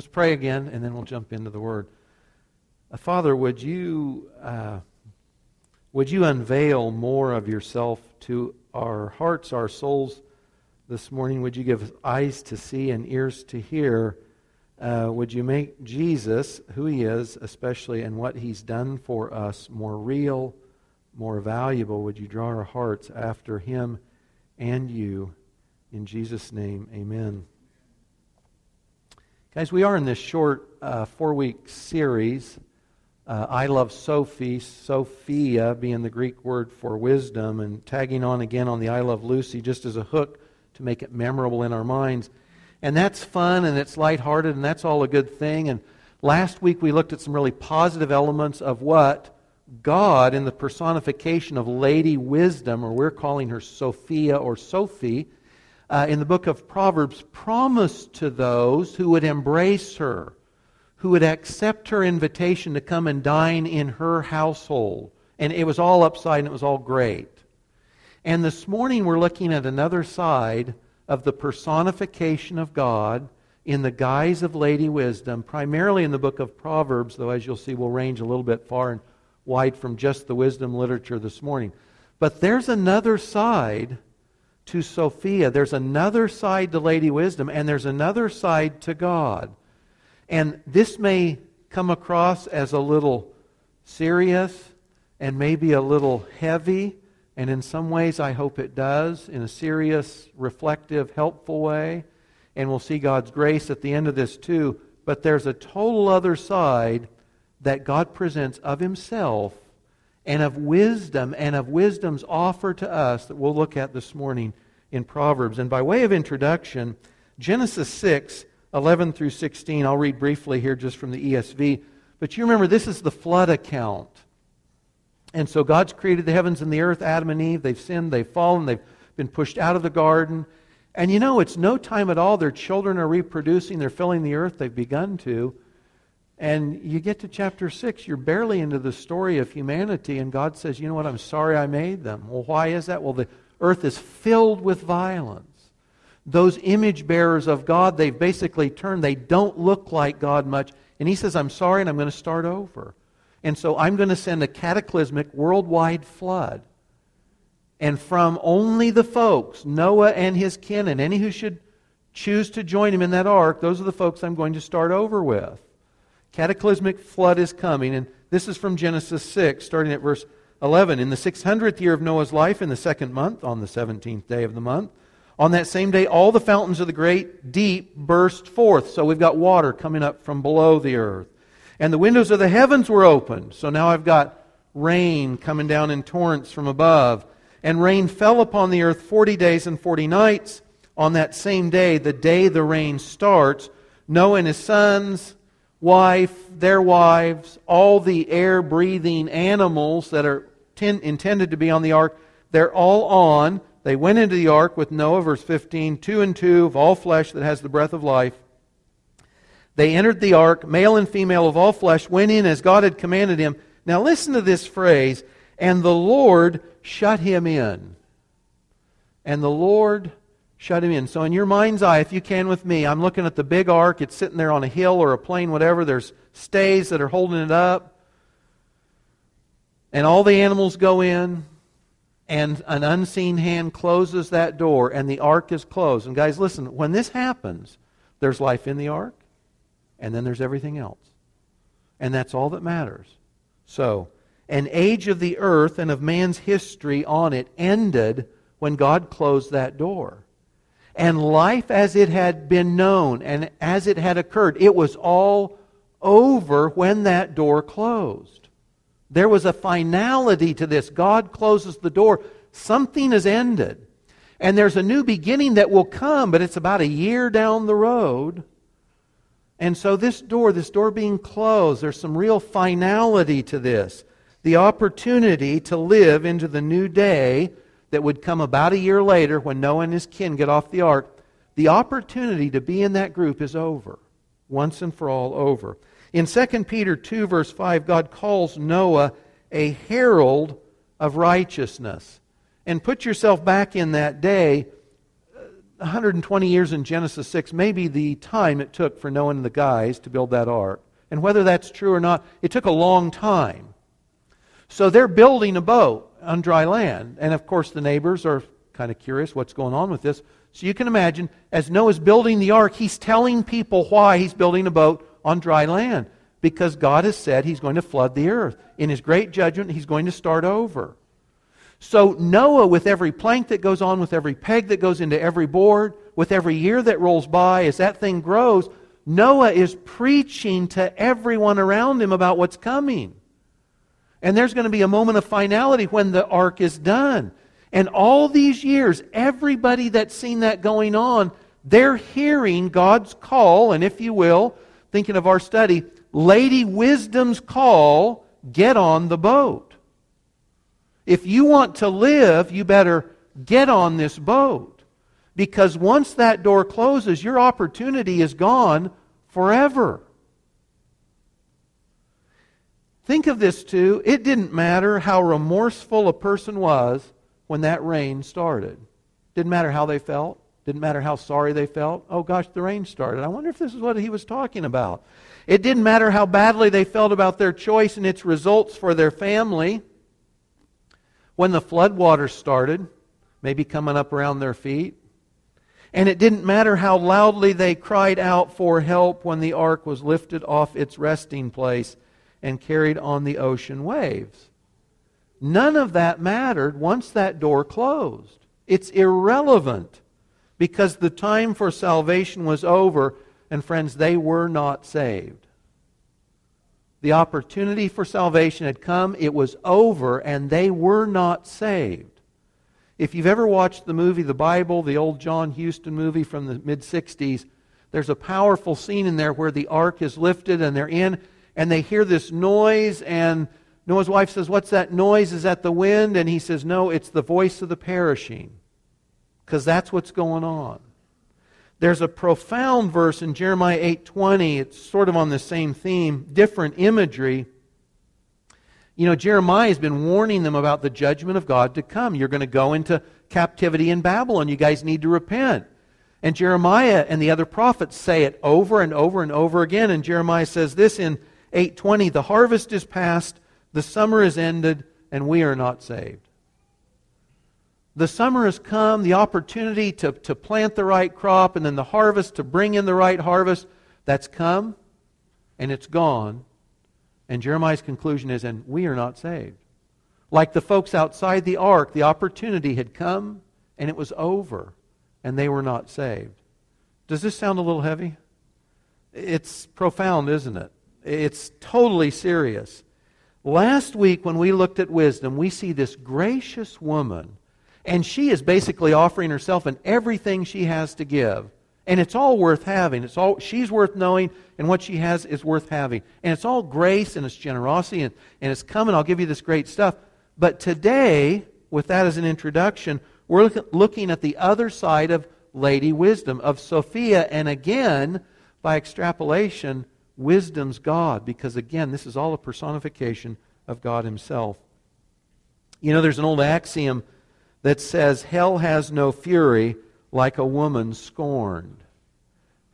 Let's pray again, and then we'll jump into the Word. Uh, Father, would you, uh, would you unveil more of yourself to our hearts, our souls this morning? Would you give us eyes to see and ears to hear? Uh, would you make Jesus, who he is, especially, and what he's done for us, more real, more valuable? Would you draw our hearts after him and you? In Jesus' name, amen. Guys, we are in this short uh, four week series. Uh, I love Sophie, Sophia being the Greek word for wisdom, and tagging on again on the I love Lucy just as a hook to make it memorable in our minds. And that's fun and it's lighthearted and that's all a good thing. And last week we looked at some really positive elements of what God, in the personification of Lady Wisdom, or we're calling her Sophia or Sophie, uh, in the book of Proverbs, promised to those who would embrace her, who would accept her invitation to come and dine in her household. And it was all upside and it was all great. And this morning we're looking at another side of the personification of God in the guise of Lady Wisdom, primarily in the book of Proverbs, though, as you'll see, we'll range a little bit far and wide from just the wisdom literature this morning. But there's another side to Sophia. There's another side to Lady Wisdom, and there's another side to God. And this may come across as a little serious and maybe a little heavy and in some ways, I hope it does, in a serious, reflective, helpful way. And we'll see God's grace at the end of this too. But there's a total other side that God presents of Himself and of wisdom and of wisdom's offer to us that we'll look at this morning in Proverbs. And by way of introduction, Genesis 6, 11 through 16, I'll read briefly here just from the ESV. But you remember, this is the flood account. And so God's created the heavens and the earth, Adam and Eve. They've sinned, they've fallen, they've been pushed out of the garden. And you know, it's no time at all. Their children are reproducing, they're filling the earth, they've begun to. And you get to chapter 6, you're barely into the story of humanity, and God says, You know what? I'm sorry I made them. Well, why is that? Well, the earth is filled with violence. Those image bearers of God, they've basically turned. They don't look like God much. And He says, I'm sorry, and I'm going to start over. And so I'm going to send a cataclysmic worldwide flood. And from only the folks, Noah and his kin, and any who should choose to join him in that ark, those are the folks I'm going to start over with. Cataclysmic flood is coming, and this is from Genesis 6, starting at verse 11. In the 600th year of Noah's life, in the second month, on the 17th day of the month, on that same day, all the fountains of the great deep burst forth. So we've got water coming up from below the earth and the windows of the heavens were opened. So now I've got rain coming down in torrents from above. And rain fell upon the earth 40 days and 40 nights. On that same day, the day the rain starts, Noah and his sons, wife, their wives, all the air breathing animals that are ten, intended to be on the ark, they're all on. They went into the ark with Noah, verse 15, two and two of all flesh that has the breath of life. They entered the ark, male and female of all flesh, went in as God had commanded him. Now listen to this phrase, and the Lord shut him in. And the Lord shut him in. So, in your mind's eye, if you can with me, I'm looking at the big ark. It's sitting there on a hill or a plain, whatever. There's stays that are holding it up. And all the animals go in, and an unseen hand closes that door, and the ark is closed. And, guys, listen, when this happens, there's life in the ark, and then there's everything else. And that's all that matters. So, an age of the earth and of man's history on it ended when God closed that door. And life as it had been known and as it had occurred, it was all over when that door closed. There was a finality to this. God closes the door. Something has ended. And there's a new beginning that will come, but it's about a year down the road. And so, this door, this door being closed, there's some real finality to this. The opportunity to live into the new day that would come about a year later when Noah and his kin get off the ark. The opportunity to be in that group is over, once and for all over. In 2 Peter 2, verse 5, God calls Noah a herald of righteousness. And put yourself back in that day uh, 120 years in Genesis 6 may be the time it took for Noah and the guys to build that ark. And whether that's true or not, it took a long time. So they're building a boat on dry land. And of course, the neighbors are kind of curious what's going on with this. So you can imagine, as Noah's building the ark, he's telling people why he's building a boat on dry land. Because God has said he's going to flood the earth. In his great judgment, he's going to start over. So Noah, with every plank that goes on, with every peg that goes into every board, with every year that rolls by, as that thing grows, Noah is preaching to everyone around him about what's coming. And there's going to be a moment of finality when the ark is done. And all these years, everybody that's seen that going on, they're hearing God's call, and if you will, thinking of our study, Lady Wisdom's call, get on the boat. If you want to live, you better get on this boat. Because once that door closes, your opportunity is gone forever. Think of this too. It didn't matter how remorseful a person was when that rain started. Didn't matter how they felt. Didn't matter how sorry they felt. Oh gosh, the rain started. I wonder if this is what he was talking about. It didn't matter how badly they felt about their choice and its results for their family. When the floodwaters started, maybe coming up around their feet, and it didn't matter how loudly they cried out for help when the ark was lifted off its resting place and carried on the ocean waves. None of that mattered once that door closed. It's irrelevant because the time for salvation was over, and friends, they were not saved. The opportunity for salvation had come, it was over, and they were not saved. If you've ever watched the movie The Bible, the old John Huston movie from the mid 60s, there's a powerful scene in there where the ark is lifted and they're in and they hear this noise and Noah's wife says, What's that noise? Is that the wind? And he says, No, it's the voice of the perishing. Because that's what's going on. There's a profound verse in Jeremiah 8:20. It's sort of on the same theme, different imagery. You know, Jeremiah has been warning them about the judgment of God to come. You're going to go into captivity in Babylon. You guys need to repent. And Jeremiah and the other prophets say it over and over and over again. And Jeremiah says this in 8:20, "The harvest is past, the summer is ended, and we are not saved." The summer has come, the opportunity to, to plant the right crop, and then the harvest to bring in the right harvest, that's come, and it's gone, and Jeremiah's conclusion is, and we are not saved. Like the folks outside the ark, the opportunity had come and it was over, and they were not saved. Does this sound a little heavy? It's profound, isn't it? It's totally serious. Last week, when we looked at wisdom, we see this gracious woman, and she is basically offering herself and everything she has to give. And it's all worth having. It's all, she's worth knowing, and what she has is worth having. And it's all grace and it's generosity, and, and it's coming. I'll give you this great stuff. But today, with that as an introduction, we're look, looking at the other side of Lady Wisdom, of Sophia, and again, by extrapolation, wisdom's God, because again, this is all a personification of God Himself. You know, there's an old axiom that says, Hell has no fury like a woman scorned.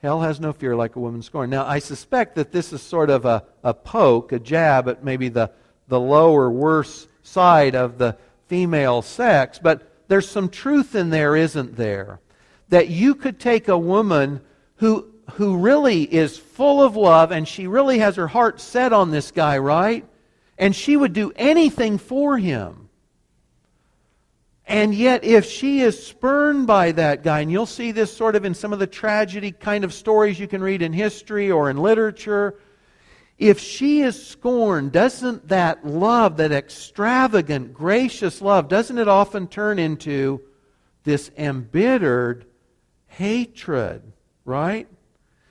Hell has no fear like a woman scorned. Now, I suspect that this is sort of a, a poke, a jab at maybe the, the lower, worse side of the female sex, but there's some truth in there, isn't there? That you could take a woman who, who really is full of love and she really has her heart set on this guy, right? And she would do anything for him. And yet, if she is spurned by that guy, and you'll see this sort of in some of the tragedy kind of stories you can read in history or in literature, if she is scorned, doesn't that love, that extravagant, gracious love, doesn't it often turn into this embittered hatred, right?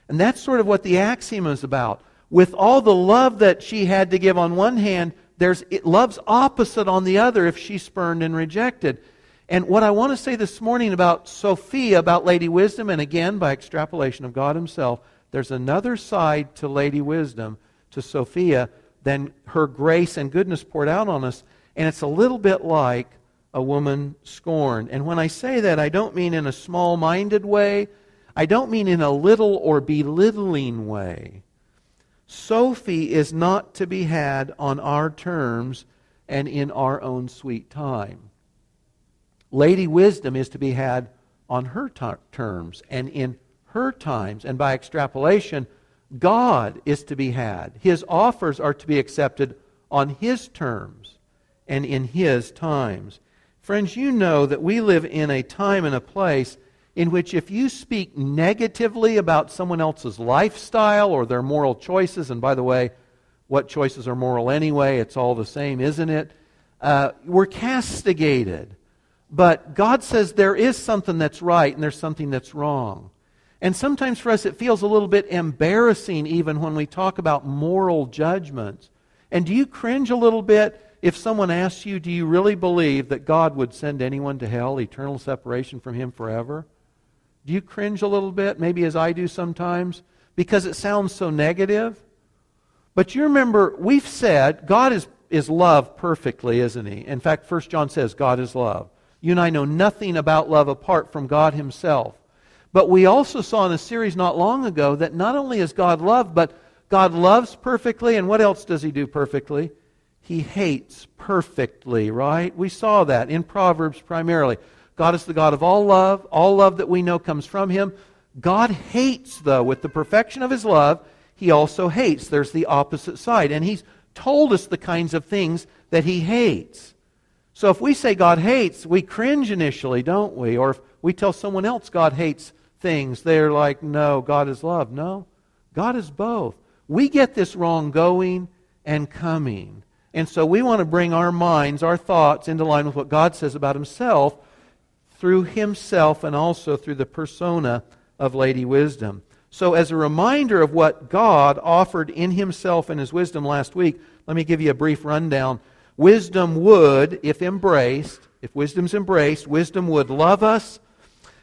And that's sort of what the axiom is about. With all the love that she had to give on one hand, there's love's opposite on the other if she's spurned and rejected. And what I want to say this morning about Sophia, about Lady Wisdom, and again by extrapolation of God Himself, there's another side to Lady Wisdom, to Sophia, than her grace and goodness poured out on us. And it's a little bit like a woman scorned. And when I say that, I don't mean in a small minded way, I don't mean in a little or belittling way. Sophie is not to be had on our terms and in our own sweet time. Lady Wisdom is to be had on her terms and in her times. And by extrapolation, God is to be had. His offers are to be accepted on His terms and in His times. Friends, you know that we live in a time and a place in which if you speak negatively about someone else's lifestyle or their moral choices, and by the way, what choices are moral anyway? It's all the same, isn't it? Uh, we're castigated. But God says there is something that's right and there's something that's wrong. And sometimes for us it feels a little bit embarrassing even when we talk about moral judgments. And do you cringe a little bit if someone asks you, Do you really believe that God would send anyone to hell, eternal separation from Him forever? Do you cringe a little bit, maybe as I do sometimes, because it sounds so negative? But you remember, we've said God is, is love perfectly, isn't He? In fact, 1 John says God is love. You and I know nothing about love apart from God Himself. But we also saw in a series not long ago that not only is God love, but God loves perfectly, and what else does He do perfectly? He hates perfectly, right? We saw that in Proverbs primarily. God is the God of all love. All love that we know comes from Him. God hates, though, with the perfection of His love, He also hates. There's the opposite side. And He's told us the kinds of things that He hates. So if we say God hates, we cringe initially, don't we? Or if we tell someone else God hates things, they're like, no, God is love. No, God is both. We get this wrong going and coming. And so we want to bring our minds, our thoughts into line with what God says about Himself through himself and also through the persona of Lady Wisdom. So, as a reminder of what God offered in himself and his wisdom last week, let me give you a brief rundown. Wisdom would, if embraced, if wisdom's embraced, wisdom would love us,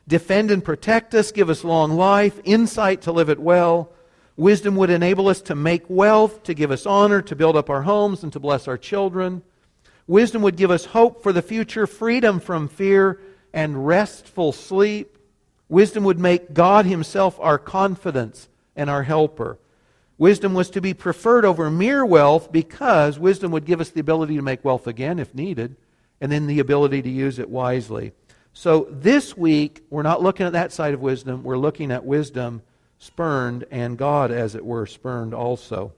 defend and protect us, give us long life, insight to live it well. Wisdom would enable us to make wealth, to give us honor, to build up our homes, and to bless our children. Wisdom would give us hope for the future, freedom from fear, and restful sleep. Wisdom would make God Himself our confidence and our helper. Wisdom was to be preferred over mere wealth because wisdom would give us the ability to make wealth again if needed, and then the ability to use it wisely. So this week, we're not looking at that side of wisdom. We're looking at wisdom spurned and God, as it were, spurned also.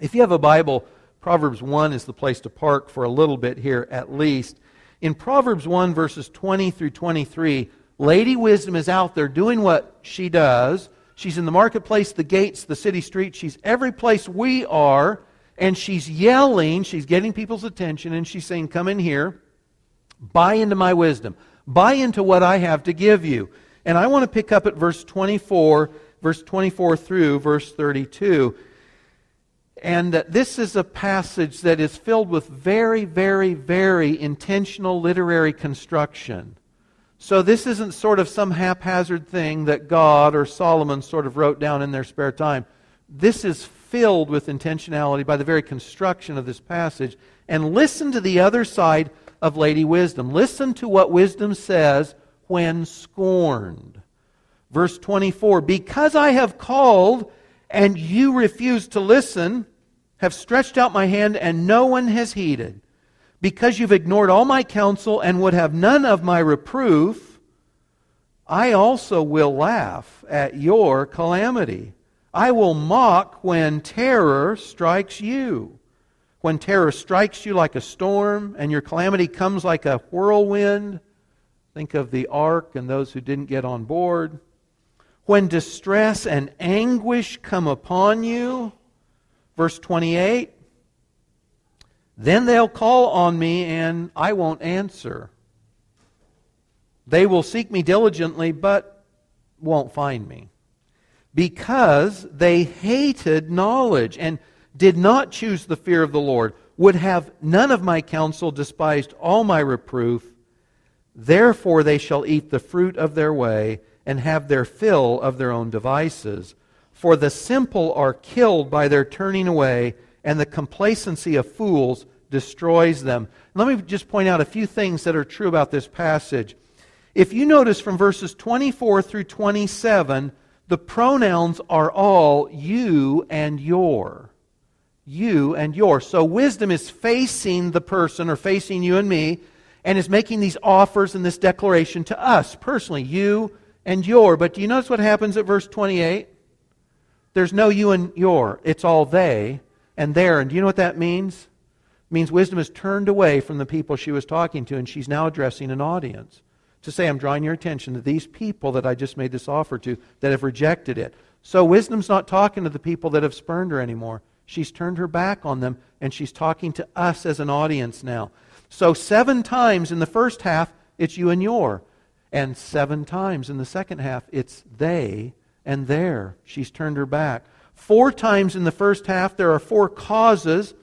If you have a Bible, Proverbs 1 is the place to park for a little bit here at least. In Proverbs 1, verses 20 through 23, Lady Wisdom is out there doing what she does. She's in the marketplace, the gates, the city streets. She's every place we are. And she's yelling. She's getting people's attention. And she's saying, Come in here. Buy into my wisdom. Buy into what I have to give you. And I want to pick up at verse 24, verse 24 through verse 32. And this is a passage that is filled with very, very, very intentional literary construction. So this isn't sort of some haphazard thing that God or Solomon sort of wrote down in their spare time. This is filled with intentionality by the very construction of this passage. And listen to the other side of Lady Wisdom. Listen to what wisdom says when scorned. Verse 24 Because I have called and you refuse to listen, have stretched out my hand, and no one has heeded. Because you've ignored all my counsel and would have none of my reproof, I also will laugh at your calamity. I will mock when terror strikes you. When terror strikes you like a storm and your calamity comes like a whirlwind, think of the ark and those who didn't get on board when distress and anguish come upon you. Verse 28 Then they'll call on me, and I won't answer. They will seek me diligently, but won't find me. Because they hated knowledge and did not choose the fear of the Lord, would have none of my counsel, despised all my reproof. Therefore they shall eat the fruit of their way and have their fill of their own devices. For the simple are killed by their turning away, and the complacency of fools destroys them. Let me just point out a few things that are true about this passage. If you notice from verses 24 through 27, the pronouns are all you and your. You and your. So wisdom is facing the person or facing you and me and is making these offers and this declaration to us personally, you and your. But do you notice what happens at verse 28? There's no you and your. It's all they and their. And do you know what that means? It means wisdom has turned away from the people she was talking to, and she's now addressing an audience to say, I'm drawing your attention to these people that I just made this offer to that have rejected it. So wisdom's not talking to the people that have spurned her anymore. She's turned her back on them, and she's talking to us as an audience now. So, seven times in the first half, it's you and your. And seven times in the second half, it's they and their. She's turned her back. Four times in the first half, there are four causes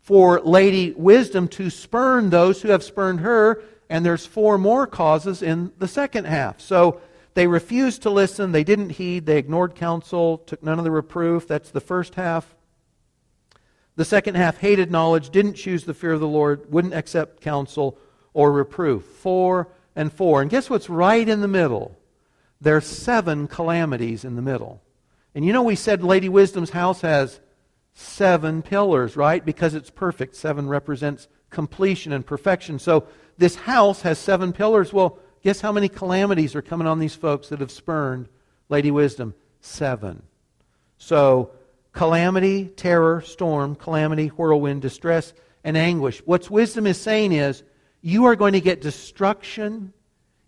for Lady Wisdom to spurn those who have spurned her and there's four more causes in the second half. So they refused to listen, they didn't heed, they ignored counsel, took none of the reproof. That's the first half. The second half hated knowledge, didn't choose the fear of the Lord, wouldn't accept counsel or reproof. Four and four. And guess what's right in the middle? There's seven calamities in the middle. And you know, we said Lady Wisdom's house has seven pillars, right? Because it's perfect. Seven represents completion and perfection. So this house has seven pillars. Well, guess how many calamities are coming on these folks that have spurned Lady Wisdom? Seven. So, calamity, terror, storm, calamity, whirlwind, distress, and anguish. What wisdom is saying is, you are going to get destruction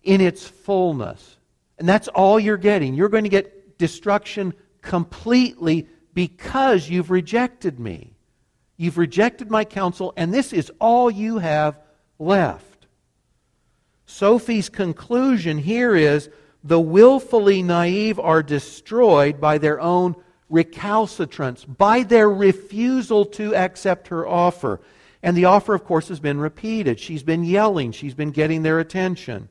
in its fullness. And that's all you're getting. You're going to get destruction completely because you've rejected me. You've rejected my counsel, and this is all you have left. Sophie's conclusion here is the willfully naive are destroyed by their own recalcitrance, by their refusal to accept her offer. And the offer, of course, has been repeated. She's been yelling, she's been getting their attention.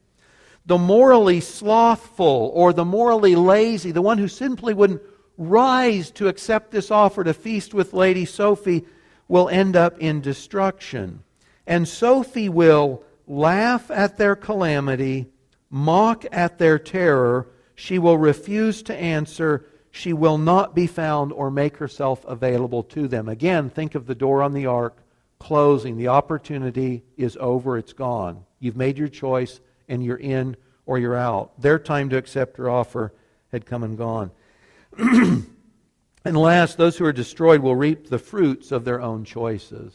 The morally slothful or the morally lazy, the one who simply wouldn't rise to accept this offer to feast with Lady Sophie, will end up in destruction. And Sophie will laugh at their calamity, mock at their terror. She will refuse to answer. She will not be found or make herself available to them. Again, think of the door on the ark closing. The opportunity is over, it's gone. You've made your choice, and you're in or you're out. Their time to accept her offer had come and gone. and last, those who are destroyed will reap the fruits of their own choices.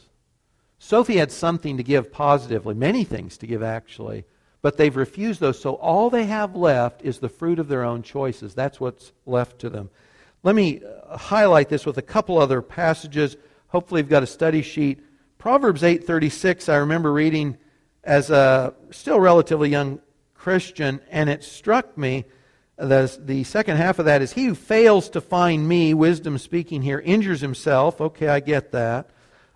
Sophie had something to give positively, many things to give actually, but they've refused those. So all they have left is the fruit of their own choices. That's what's left to them. Let me uh, highlight this with a couple other passages. Hopefully, you've got a study sheet. Proverbs 8:36. I remember reading as a still relatively young Christian, and it struck me. The, the second half of that is, He who fails to find me, wisdom speaking here, injures himself. Okay, I get that.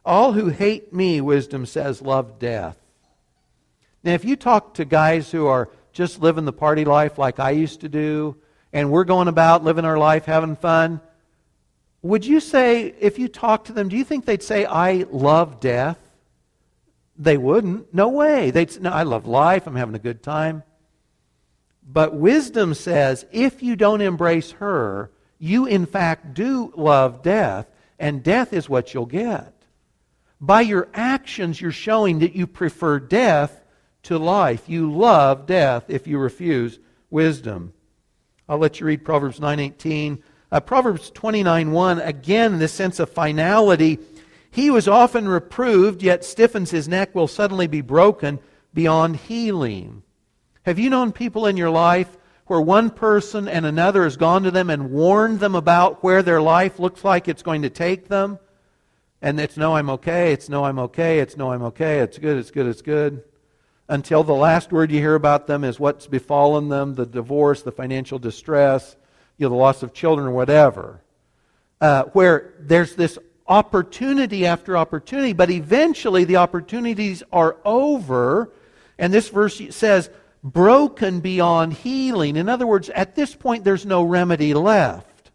All who hate me, wisdom says, love death. Now, if you talk to guys who are just living the party life like I used to do, and we're going about living our life having fun, would you say, if you talk to them, do you think they'd say, I love death? They wouldn't. No way. They'd say, No, I love life. I'm having a good time. But wisdom says, if you don't embrace her, you in fact do love death, and death is what you'll get. By your actions, you're showing that you prefer death to life. You love death if you refuse wisdom. I'll let you read Proverbs 9:18. Uh, Proverbs 29:1 again this sense of finality. He was often reproved, yet stiffens his neck will suddenly be broken beyond healing. Have you known people in your life where one person and another has gone to them and warned them about where their life looks like it's going to take them? And it's no, I'm okay. It's no, I'm okay. It's no, I'm okay. It's good. It's good. It's good. Until the last word you hear about them is what's befallen them the divorce, the financial distress, you know, the loss of children, or whatever. Uh, where there's this opportunity after opportunity, but eventually the opportunities are over. And this verse says, broken beyond healing. In other words, at this point, there's no remedy left.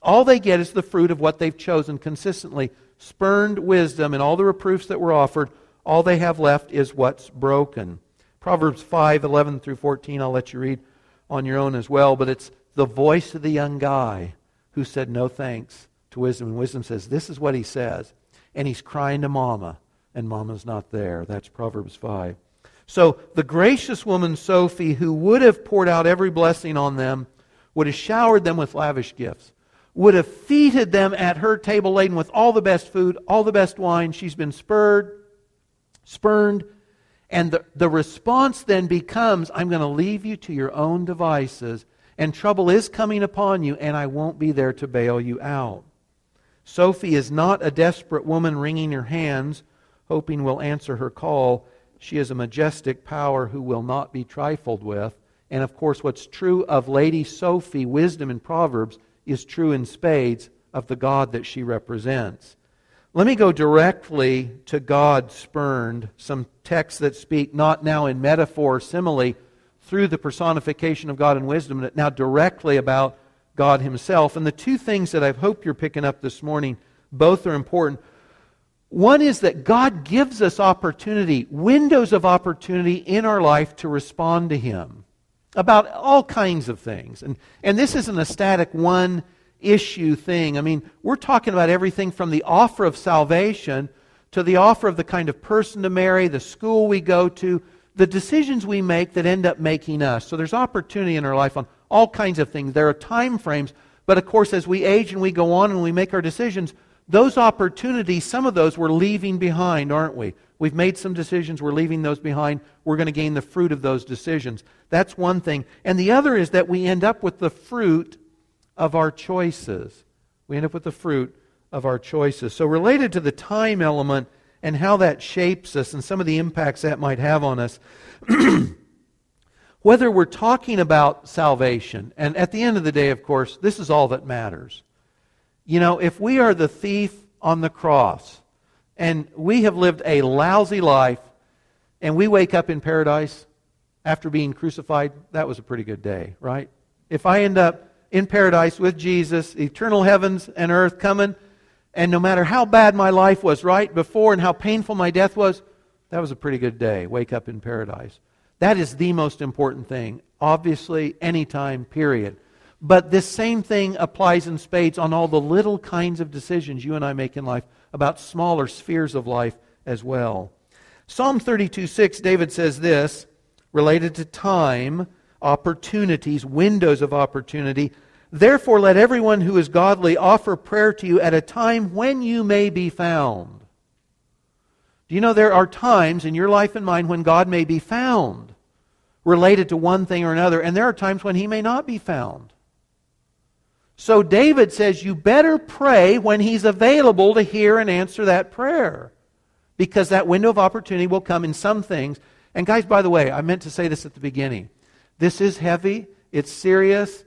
All they get is the fruit of what they've chosen consistently. Spurned wisdom and all the reproofs that were offered, all they have left is what's broken. Proverbs 5 11 through 14, I'll let you read on your own as well, but it's the voice of the young guy who said no thanks to wisdom. And wisdom says, This is what he says. And he's crying to mama, and mama's not there. That's Proverbs 5. So the gracious woman Sophie, who would have poured out every blessing on them, would have showered them with lavish gifts, would have feted them at her table laden with all the best food, all the best wine. She's been spurred, spurned, and the, the response then becomes I'm going to leave you to your own devices, and trouble is coming upon you, and I won't be there to bail you out. Sophie is not a desperate woman wringing her hands, hoping we'll answer her call. She is a majestic power who will not be trifled with. And of course, what's true of Lady Sophie, wisdom in Proverbs, is true in spades of the God that she represents. Let me go directly to God spurned, some texts that speak not now in metaphor, simile, through the personification of God and wisdom, now directly about God Himself. And the two things that I hope you're picking up this morning, both are important. One is that God gives us opportunity, windows of opportunity in our life to respond to Him about all kinds of things. And, and this isn't a static one issue thing. I mean, we're talking about everything from the offer of salvation to the offer of the kind of person to marry, the school we go to, the decisions we make that end up making us. So there's opportunity in our life on all kinds of things. There are time frames, but of course, as we age and we go on and we make our decisions, those opportunities, some of those we're leaving behind, aren't we? We've made some decisions, we're leaving those behind. We're going to gain the fruit of those decisions. That's one thing. And the other is that we end up with the fruit of our choices. We end up with the fruit of our choices. So, related to the time element and how that shapes us and some of the impacts that might have on us, whether we're talking about salvation, and at the end of the day, of course, this is all that matters. You know, if we are the thief on the cross and we have lived a lousy life and we wake up in paradise after being crucified, that was a pretty good day, right? If I end up in paradise with Jesus, eternal heavens and earth coming, and no matter how bad my life was right before and how painful my death was, that was a pretty good day. Wake up in paradise. That is the most important thing. Obviously, anytime, period. But this same thing applies in spades on all the little kinds of decisions you and I make in life about smaller spheres of life as well. Psalm 32 6, David says this related to time, opportunities, windows of opportunity. Therefore, let everyone who is godly offer prayer to you at a time when you may be found. Do you know there are times in your life and mine when God may be found related to one thing or another, and there are times when he may not be found. So David says you better pray when he's available to hear and answer that prayer. Because that window of opportunity will come in some things. And guys, by the way, I meant to say this at the beginning. This is heavy, it's serious,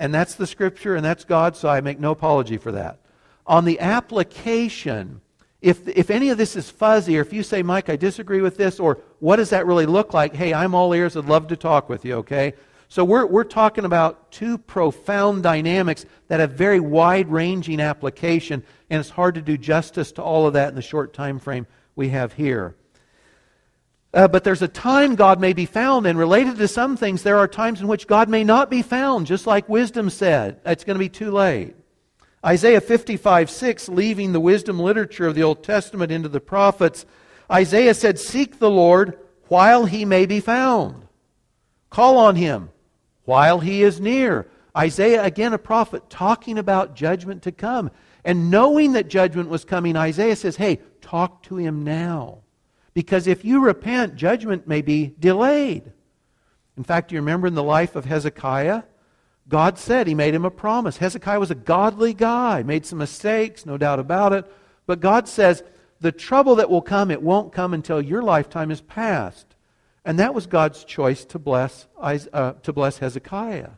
and that's the scripture and that's God, so I make no apology for that. On the application, if, if any of this is fuzzy, or if you say, Mike, I disagree with this, or what does that really look like? Hey, I'm all ears. I'd love to talk with you, okay? So we're, we're talking about two profound dynamics that have very wide ranging application, and it's hard to do justice to all of that in the short time frame we have here. Uh, but there's a time God may be found, and related to some things, there are times in which God may not be found, just like wisdom said. It's going to be too late. Isaiah 55 6, leaving the wisdom literature of the Old Testament into the prophets, Isaiah said, Seek the Lord while he may be found. Call on him while he is near. Isaiah, again, a prophet, talking about judgment to come. And knowing that judgment was coming, Isaiah says, hey, talk to him now. Because if you repent, judgment may be delayed. In fact, you remember in the life of Hezekiah? God said, He made him a promise. Hezekiah was a godly guy, made some mistakes, no doubt about it. But God says, the trouble that will come, it won't come until your lifetime is past. And that was God's choice to bless, uh, to bless Hezekiah.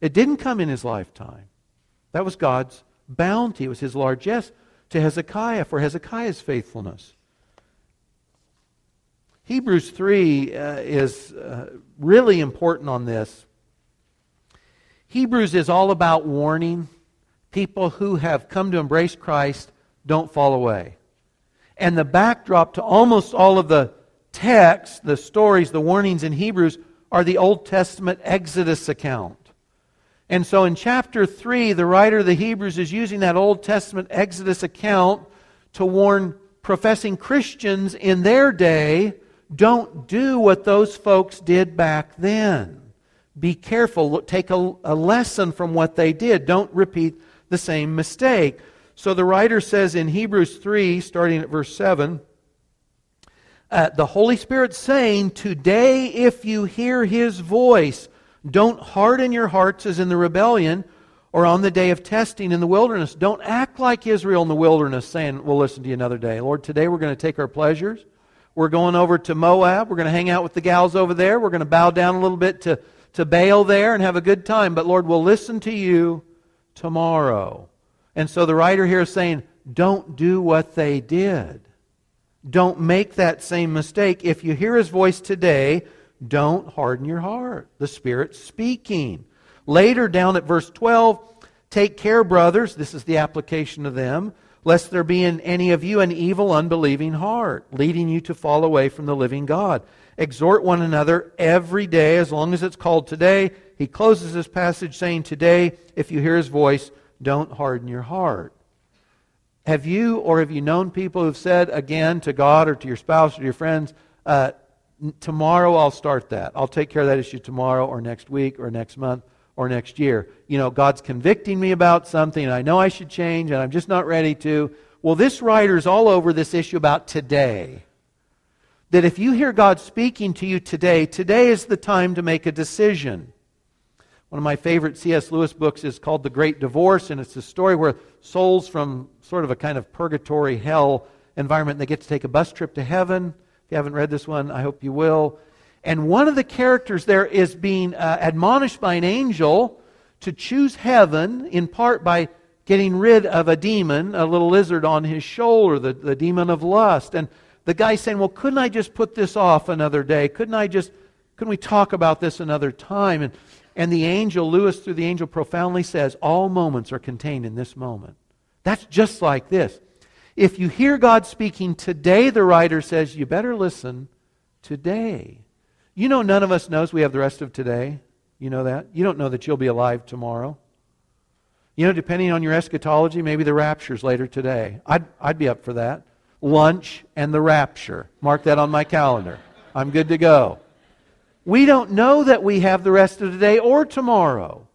It didn't come in his lifetime. That was God's bounty. It was his largesse to Hezekiah for Hezekiah's faithfulness. Hebrews 3 uh, is uh, really important on this. Hebrews is all about warning, people who have come to embrace Christ don't fall away. And the backdrop to almost all of the texts, the stories, the warnings in Hebrews are the Old Testament Exodus account. And so in chapter 3, the writer of the Hebrews is using that Old Testament Exodus account to warn professing Christians in their day don't do what those folks did back then. Be careful. Take a, a, lesson from what they did. Don't repeat the same mistake. So the writer says in Hebrews 3, starting at verse 7, uh, the Holy Spirit saying, Today, if you hear his voice, don't harden your hearts as in the rebellion or on the day of testing in the wilderness. Don't act like Israel in the wilderness, saying, We'll listen to you another day. Lord, today we're going to take our pleasures. We're going over to Moab. We're going to hang out with the gals over there. We're going to bow down a little bit to, to Baal there and have a good time. But Lord, we'll listen to you tomorrow. And so the writer here is saying, Don't do what they did. Don't make that same mistake. If you hear his voice today, don't harden your heart. The Spirit's speaking. Later, down at verse 12, take care, brothers, this is the application of them, lest there be in any of you an evil, unbelieving heart, leading you to fall away from the living God. Exhort one another every day, as long as it's called today. He closes this passage saying, Today, if you hear his voice, don't harden your heart. Have you or have you known people who've said again to God or to your spouse or to your friends, uh, tomorrow I'll start that. I'll take care of that issue tomorrow or next week or next month or next year. You know, God's convicting me about something and I know I should change and I'm just not ready to. Well, this writer's all over this issue about today. That if you hear God speaking to you today, today is the time to make a decision. One of my favorite C.S. Lewis books is called The Great Divorce, and it's a story where souls from sort of a kind of purgatory hell environment, they get to take a bus trip to heaven if you haven't read this one, I hope you will. And one of the characters there is being uh, admonished by an angel to choose heaven, in part by getting rid of a demon, a little lizard on his shoulder, the, the demon of lust. And the guy's saying, Well, couldn't I just put this off another day? Couldn't I just, couldn't we talk about this another time? And, and the angel, Lewis, through the angel, profoundly says, All moments are contained in this moment. That's just like this. If you hear God speaking today, the writer says, you better listen today. You know, none of us knows we have the rest of today. You know that? You don't know that you'll be alive tomorrow. You know, depending on your eschatology, maybe the rapture's later today. I'd, I'd be up for that. Lunch and the rapture. Mark that on my calendar. I'm good to go. We don't know that we have the rest of today or tomorrow.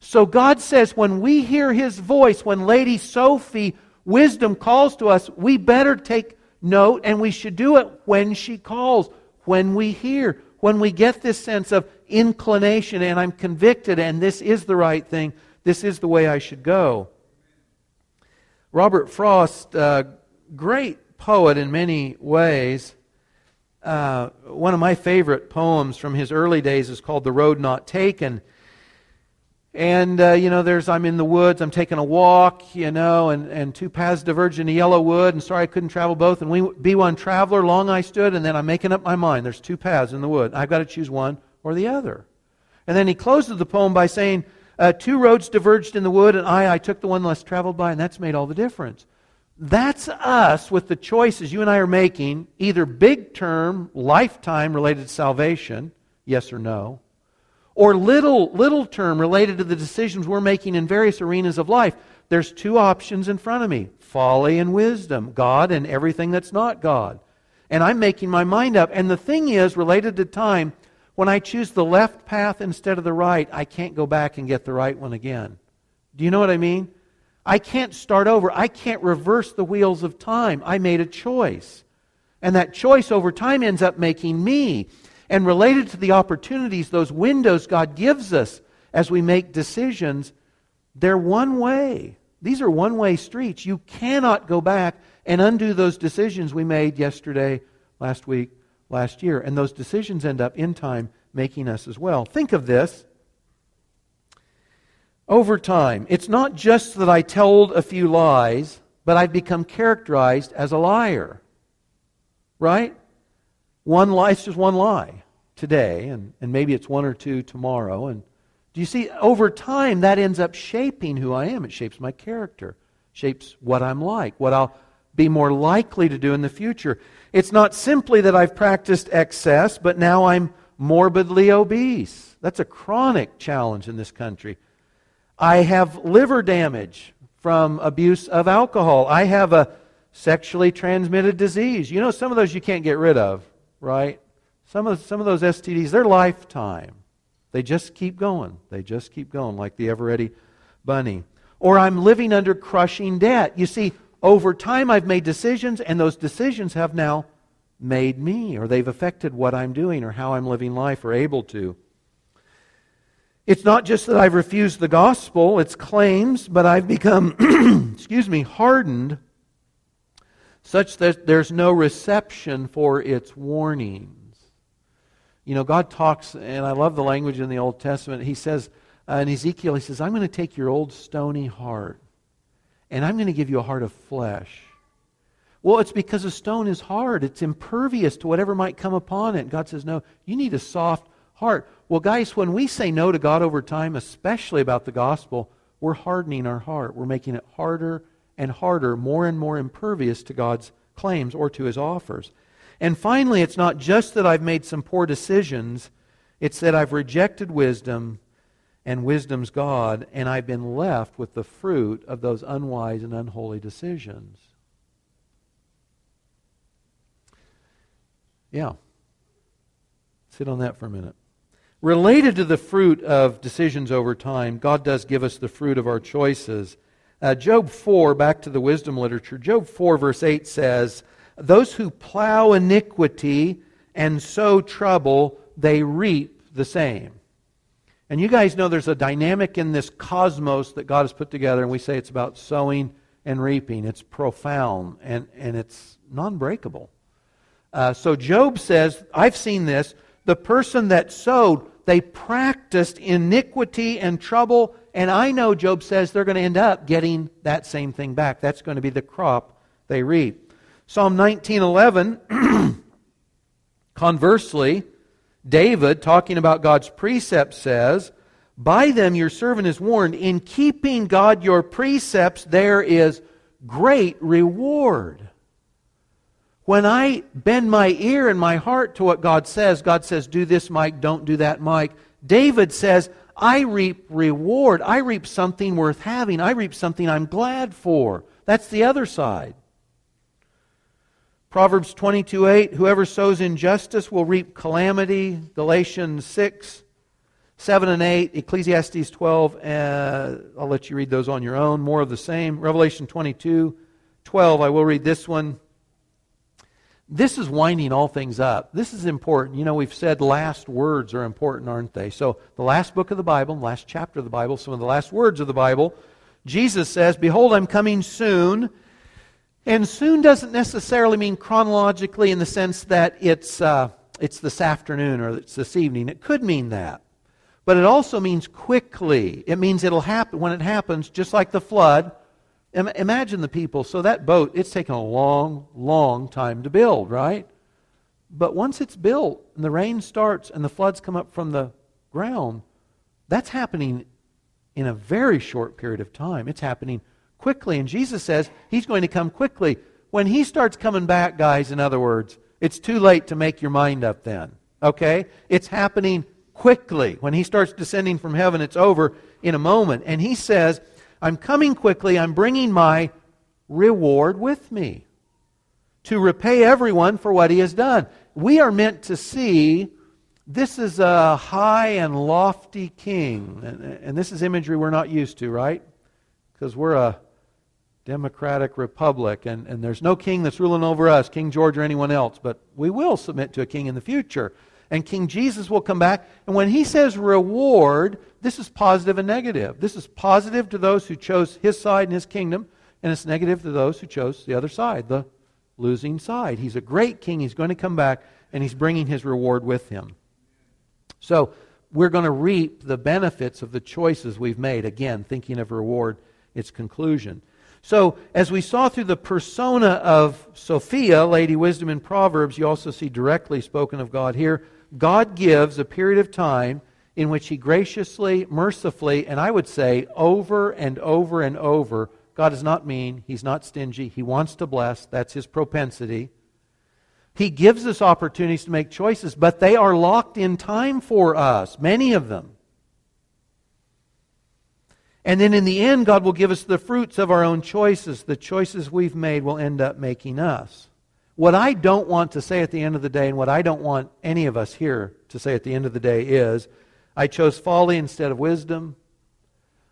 So God says when we hear His voice, when Lady Sophie wisdom calls to us, we better take note and we should do it when she calls, when we hear, when we get this sense of inclination and I'm convicted and this is the right thing, this is the way I should go. Robert Frost, uh, great poet in many ways. Uh, one of my favorite poems from his early days is called The Road Not Taken. And, uh, you know, there's, I'm in the woods, I'm taking a walk, you know, and, and two paths diverge in a yellow wood, and sorry I couldn't travel both. And we be one traveler, long I stood, and then I'm making up my mind. There's two paths in the wood. I've got to choose one or the other. And then he closes the poem by saying, uh, Two roads diverged in the wood, and I, I took the one less traveled by, and that's made all the difference. That's us with the choices you and I are making, either big term, lifetime related to salvation, yes or no, or little, little term related to the decisions we're making in various arenas of life, there's two options in front of me folly and wisdom, God and everything that's not God. And I'm making my mind up. And the thing is, related to time, when I choose the left path instead of the right, I can't go back and get the right one again. Do you know what I mean? I can't start over. I can't reverse the wheels of time. I made a choice. And that choice over time ends up making me and related to the opportunities, those windows God gives us as we make decisions, they're one way. These are one way streets. You cannot go back and undo those decisions we made yesterday, last week, last year. And those decisions end up in time making us as well. Think of this. Over time, it's not just that I told a few lies, but I've become characterized as a liar. Right? One lie is just one lie today, and, and maybe it's one or two tomorrow, and Do you see? Over time, that ends up shaping who I am. It shapes my character, shapes what I'm like, what I'll be more likely to do in the future. It's not simply that I've practiced excess, but now I'm morbidly obese. That's a chronic challenge in this country. I have liver damage from abuse of alcohol. I have a sexually transmitted disease. You know, some of those you can't get rid of, right? Some of, some of those STDs, they're lifetime. They just keep going. They just keep going, like the ever ready bunny. Or I'm living under crushing debt. You see, over time I've made decisions, and those decisions have now made me, or they've affected what I'm doing, or how I'm living life, or able to. It's not just that I've refused the gospel, its claims, but I've become, excuse me, hardened such that there's no reception for its warnings. You know, God talks, and I love the language in the Old Testament. He says, uh, in Ezekiel, he says, I'm going to take your old stony heart, and I'm going to give you a heart of flesh. Well, it's because a stone is hard. It's impervious to whatever might come upon it. God says, No, you need a soft heart. Well, guys, when we say no to God over time, especially about the gospel, we're hardening our heart. We're making it harder and harder, more and more impervious to God's claims or to his offers. And finally, it's not just that I've made some poor decisions, it's that I've rejected wisdom, and wisdom's God, and I've been left with the fruit of those unwise and unholy decisions. Yeah. Sit on that for a minute. Related to the fruit of decisions over time, God does give us the fruit of our choices. Uh, Job 4, back to the wisdom literature, Job 4, verse 8 says, Those who plow iniquity and sow trouble, they reap the same. And you guys know there's a dynamic in this cosmos that God has put together, and we say it's about sowing and reaping. It's profound and, and it's non breakable. Uh, so Job says, I've seen this. The person that sowed, they practiced iniquity and trouble, and I know Job says they're going to end up getting that same thing back. That's going to be the crop they reap. Psalm 19:11 conversely, David talking about God's precepts says, "By them your servant is warned, in keeping God your precepts there is great reward." When I bend my ear and my heart to what God says, God says, Do this, Mike, don't do that, Mike. David says, I reap reward. I reap something worth having. I reap something I'm glad for. That's the other side. Proverbs 22 8, whoever sows injustice will reap calamity. Galatians 6, 7 and 8, Ecclesiastes 12, uh, I'll let you read those on your own. More of the same. Revelation 22, 12, I will read this one. This is winding all things up. This is important. You know, we've said last words are important, aren't they? So, the last book of the Bible, last chapter of the Bible, some of the last words of the Bible, Jesus says, Behold, I'm coming soon. And soon doesn't necessarily mean chronologically in the sense that it's, uh, it's this afternoon or it's this evening. It could mean that. But it also means quickly. It means it'll happen when it happens, just like the flood. Imagine the people. So that boat, it's taken a long, long time to build, right? But once it's built and the rain starts and the floods come up from the ground, that's happening in a very short period of time. It's happening quickly. And Jesus says he's going to come quickly. When he starts coming back, guys, in other words, it's too late to make your mind up then. Okay? It's happening quickly. When he starts descending from heaven, it's over in a moment. And he says, I'm coming quickly. I'm bringing my reward with me to repay everyone for what he has done. We are meant to see this is a high and lofty king. And, and this is imagery we're not used to, right? Because we're a democratic republic, and, and there's no king that's ruling over us, King George or anyone else, but we will submit to a king in the future and King Jesus will come back. And when he says reward, this is positive and negative. This is positive to those who chose his side in his kingdom, and it's negative to those who chose the other side, the losing side. He's a great king. He's going to come back, and he's bringing his reward with him. So we're going to reap the benefits of the choices we've made. Again, thinking of reward, its conclusion. So, as we saw through the persona of Sophia, Lady Wisdom in Proverbs, you also see directly spoken of God here. God gives a period of time in which He graciously, mercifully, and I would say over and over and over, God does not mean, He's not stingy, He wants to bless, that's His propensity. He gives us opportunities to make choices, but they are locked in time for us, many of them. And then in the end, God will give us the fruits of our own choices. The choices we've made will end up making us. What I don't want to say at the end of the day, and what I don't want any of us here to say at the end of the day, is I chose folly instead of wisdom.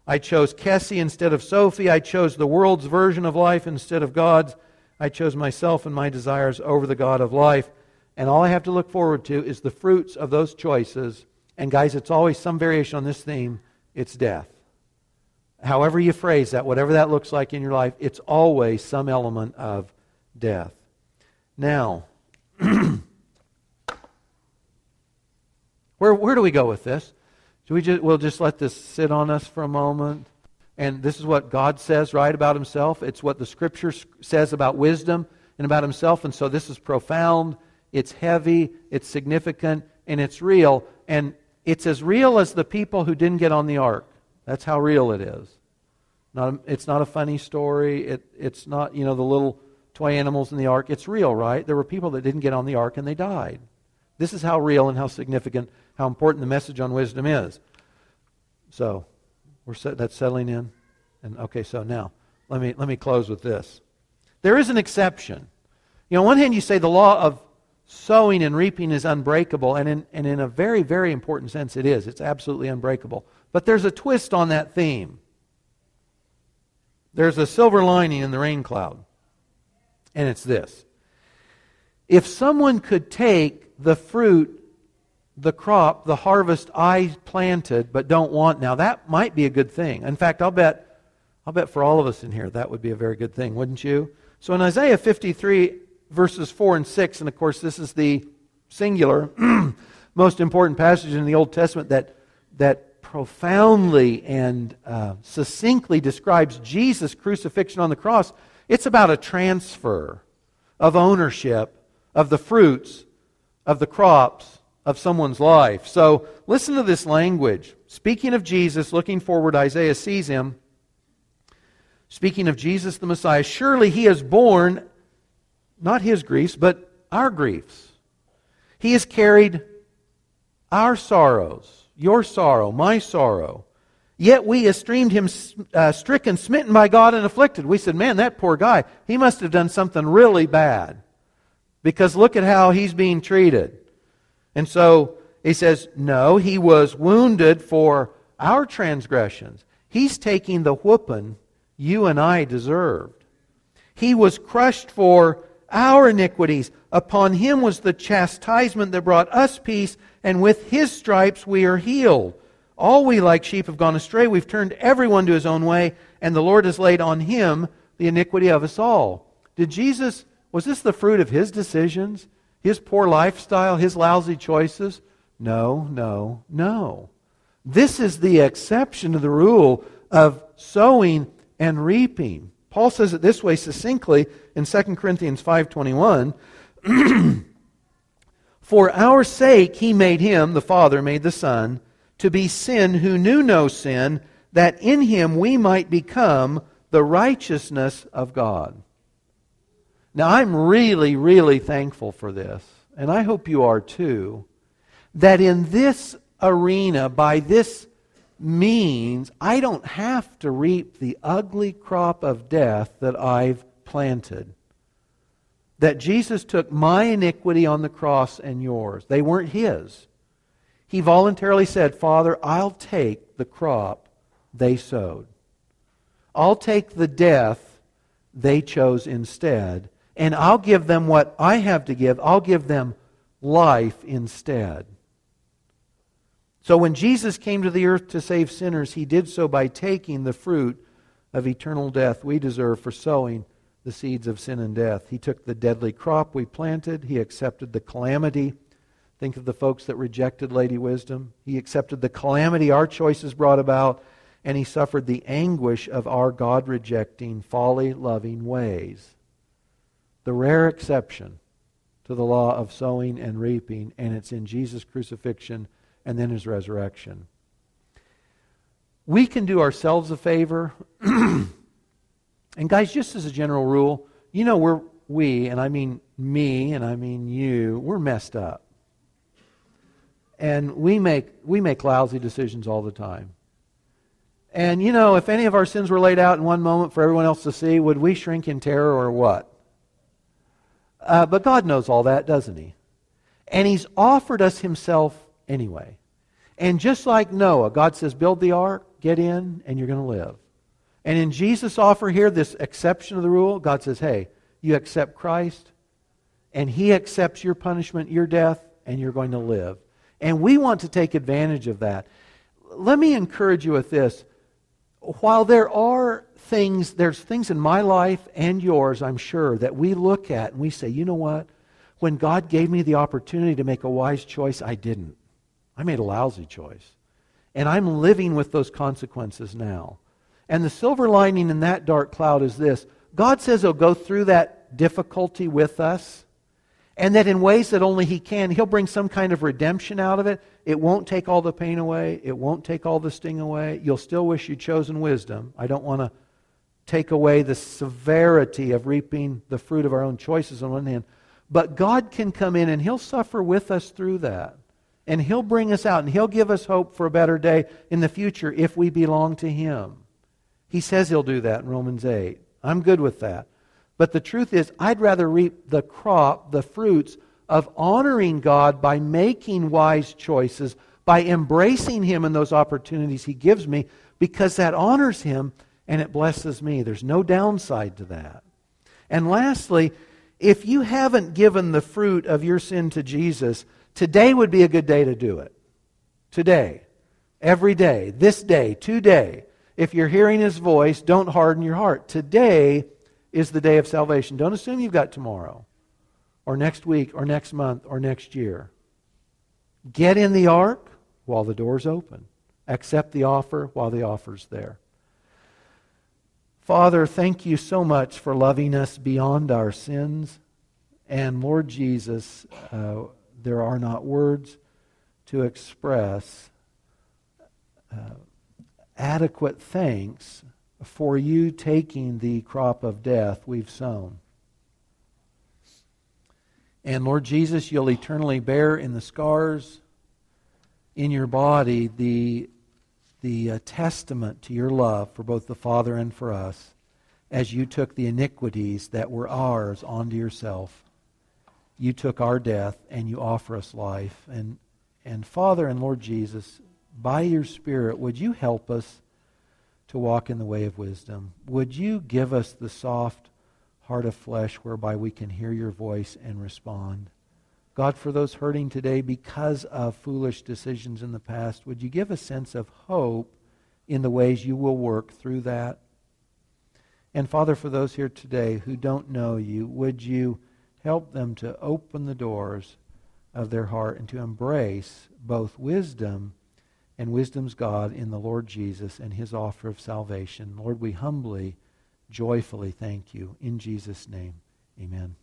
I chose Kessie instead of Sophie. I chose the world's version of life instead of God's. I chose myself and my desires over the God of life. And all I have to look forward to is the fruits of those choices. And guys, it's always some variation on this theme it's death. However, you phrase that, whatever that looks like in your life, it's always some element of death. Now, where, where do we go with this? We just, we'll just let this sit on us for a moment? And this is what God says, right, about himself. It's what the scripture says about wisdom and about himself. And so this is profound, it's heavy, it's significant, and it's real. And it's as real as the people who didn't get on the ark. That's how real it is. Not, it's not a funny story. It, it's not, you know, the little toy animals in the ark. It's real, right? There were people that didn't get on the ark and they died. This is how real and how significant, how important the message on wisdom is. So, we're set, that's settling in. And okay, so now let me let me close with this. There is an exception. You know, on one hand, you say the law of sowing and reaping is unbreakable, and in, and in a very, very important sense, it is. It's absolutely unbreakable. But there's a twist on that theme. There's a silver lining in the rain cloud, and it's this. If someone could take the fruit the crop, the harvest I planted but don't want now, that might be a good thing. In fact, I'll bet I'll bet for all of us in here that would be a very good thing, wouldn't you? So in Isaiah 53 verses 4 and 6, and of course this is the singular most important passage in the Old Testament that that profoundly and uh, succinctly describes Jesus' crucifixion on the cross. It's about a transfer of ownership of the fruits of the crops of someone's life. So listen to this language. Speaking of Jesus, looking forward, Isaiah sees him. Speaking of Jesus the Messiah, surely he has borne not his griefs, but our griefs. He has carried our sorrows, your sorrow, my sorrow. Yet we esteemed him uh, stricken, smitten by God, and afflicted. We said, man, that poor guy, he must have done something really bad. Because look at how he's being treated. And so he says, no, he was wounded for our transgressions. He's taking the whooping you and I deserved. He was crushed for our iniquities. Upon him was the chastisement that brought us peace, and with his stripes we are healed. All we like sheep have gone astray. We've turned everyone to his own way, and the Lord has laid on him the iniquity of us all. Did Jesus, was this the fruit of his decisions? his poor lifestyle, his lousy choices? No, no, no. This is the exception to the rule of sowing and reaping. Paul says it this way succinctly in 2 Corinthians 5:21, "For our sake he made him, the Father made the Son, to be sin who knew no sin, that in him we might become the righteousness of God." Now, I'm really, really thankful for this, and I hope you are too, that in this arena, by this means, I don't have to reap the ugly crop of death that I've planted. That Jesus took my iniquity on the cross and yours. They weren't his. He voluntarily said, Father, I'll take the crop they sowed. I'll take the death they chose instead and I'll give them what I have to give. I'll give them life instead. So when Jesus came to the earth to save sinners, he did so by taking the fruit of eternal death we deserve for sowing the seeds of sin and death. He took the deadly crop we planted, he accepted the calamity. Think of the folks that rejected Lady Wisdom. He accepted the calamity our choices brought about, and he suffered the anguish of our God rejecting, folly loving ways the rare exception to the law of sowing and reaping, and it's in Jesus' crucifixion and then his resurrection. We can do ourselves a favor. and guys, just as a general rule, you know we're we, and I mean me, and I mean you, we're messed up. And we make we make lousy decisions all the time. And you know, if any of our sins were laid out in one moment for everyone else to see, would we shrink in terror or what? Uh, but God knows all that, doesn't He? And He's offered us Himself anyway. And just like Noah, God says, build the ark, get in, and you're going to live. And in Jesus' offer here, this exception of the rule, God says, hey, you accept Christ, and He accepts your punishment, your death, and you're going to live. And we want to take advantage of that. Let me encourage you with this while there are things, there's things in my life and yours, I'm sure, that we look at and we say, you know what? When God gave me the opportunity to make a wise choice, I didn't. I made a lousy choice. And I'm living with those consequences now. And the silver lining in that dark cloud is this God says He'll go through that difficulty with us and that in ways that only He can, He'll bring some kind of redemption out of it. It won't take all the pain away, it won't take all the sting away. You'll still wish you'd chosen wisdom. I don't want to take away the severity of reaping the fruit of our own choices on one hand. But God can come in and He'll suffer with us through that. And He'll bring us out and He'll give us hope for a better day in the future if we belong to Him. He says He'll do that in Romans 8. I'm good with that. But the truth is, I'd rather reap the crop, the fruits of honoring God by making wise choices, by embracing Him in those opportunities He gives me, because that honors Him and it blesses me. There's no downside to that. And lastly, if you haven't given the fruit of your sin to Jesus, today would be a good day to do it. Today. Every day. This day. Today. If you're hearing His voice, don't harden your heart. Today is the day of salvation. Don't assume you've got tomorrow, or next week, or next month, or next year. Get in the ark while the door's open. Accept the offer while the offer's there. Father, thank you so much for loving us beyond our sins. And Lord Jesus, uh, there are not words to express uh, adequate thanks for you taking the crop of death we've sown. And Lord Jesus, you'll eternally bear in the scars in your body the, the uh, testament to your love for both the Father and for us as you took the iniquities that were ours onto yourself. You took our death and you offer us life. And, and Father and Lord Jesus, by your Spirit, would you help us? To walk in the way of wisdom. Would you give us the soft heart of flesh whereby we can hear your voice and respond? God, for those hurting today because of foolish decisions in the past, would you give a sense of hope in the ways you will work through that? And Father, for those here today who don't know you, would you help them to open the doors of their heart and to embrace both wisdom and wisdom's God in the Lord Jesus and his offer of salvation. Lord, we humbly, joyfully thank you. In Jesus' name, amen.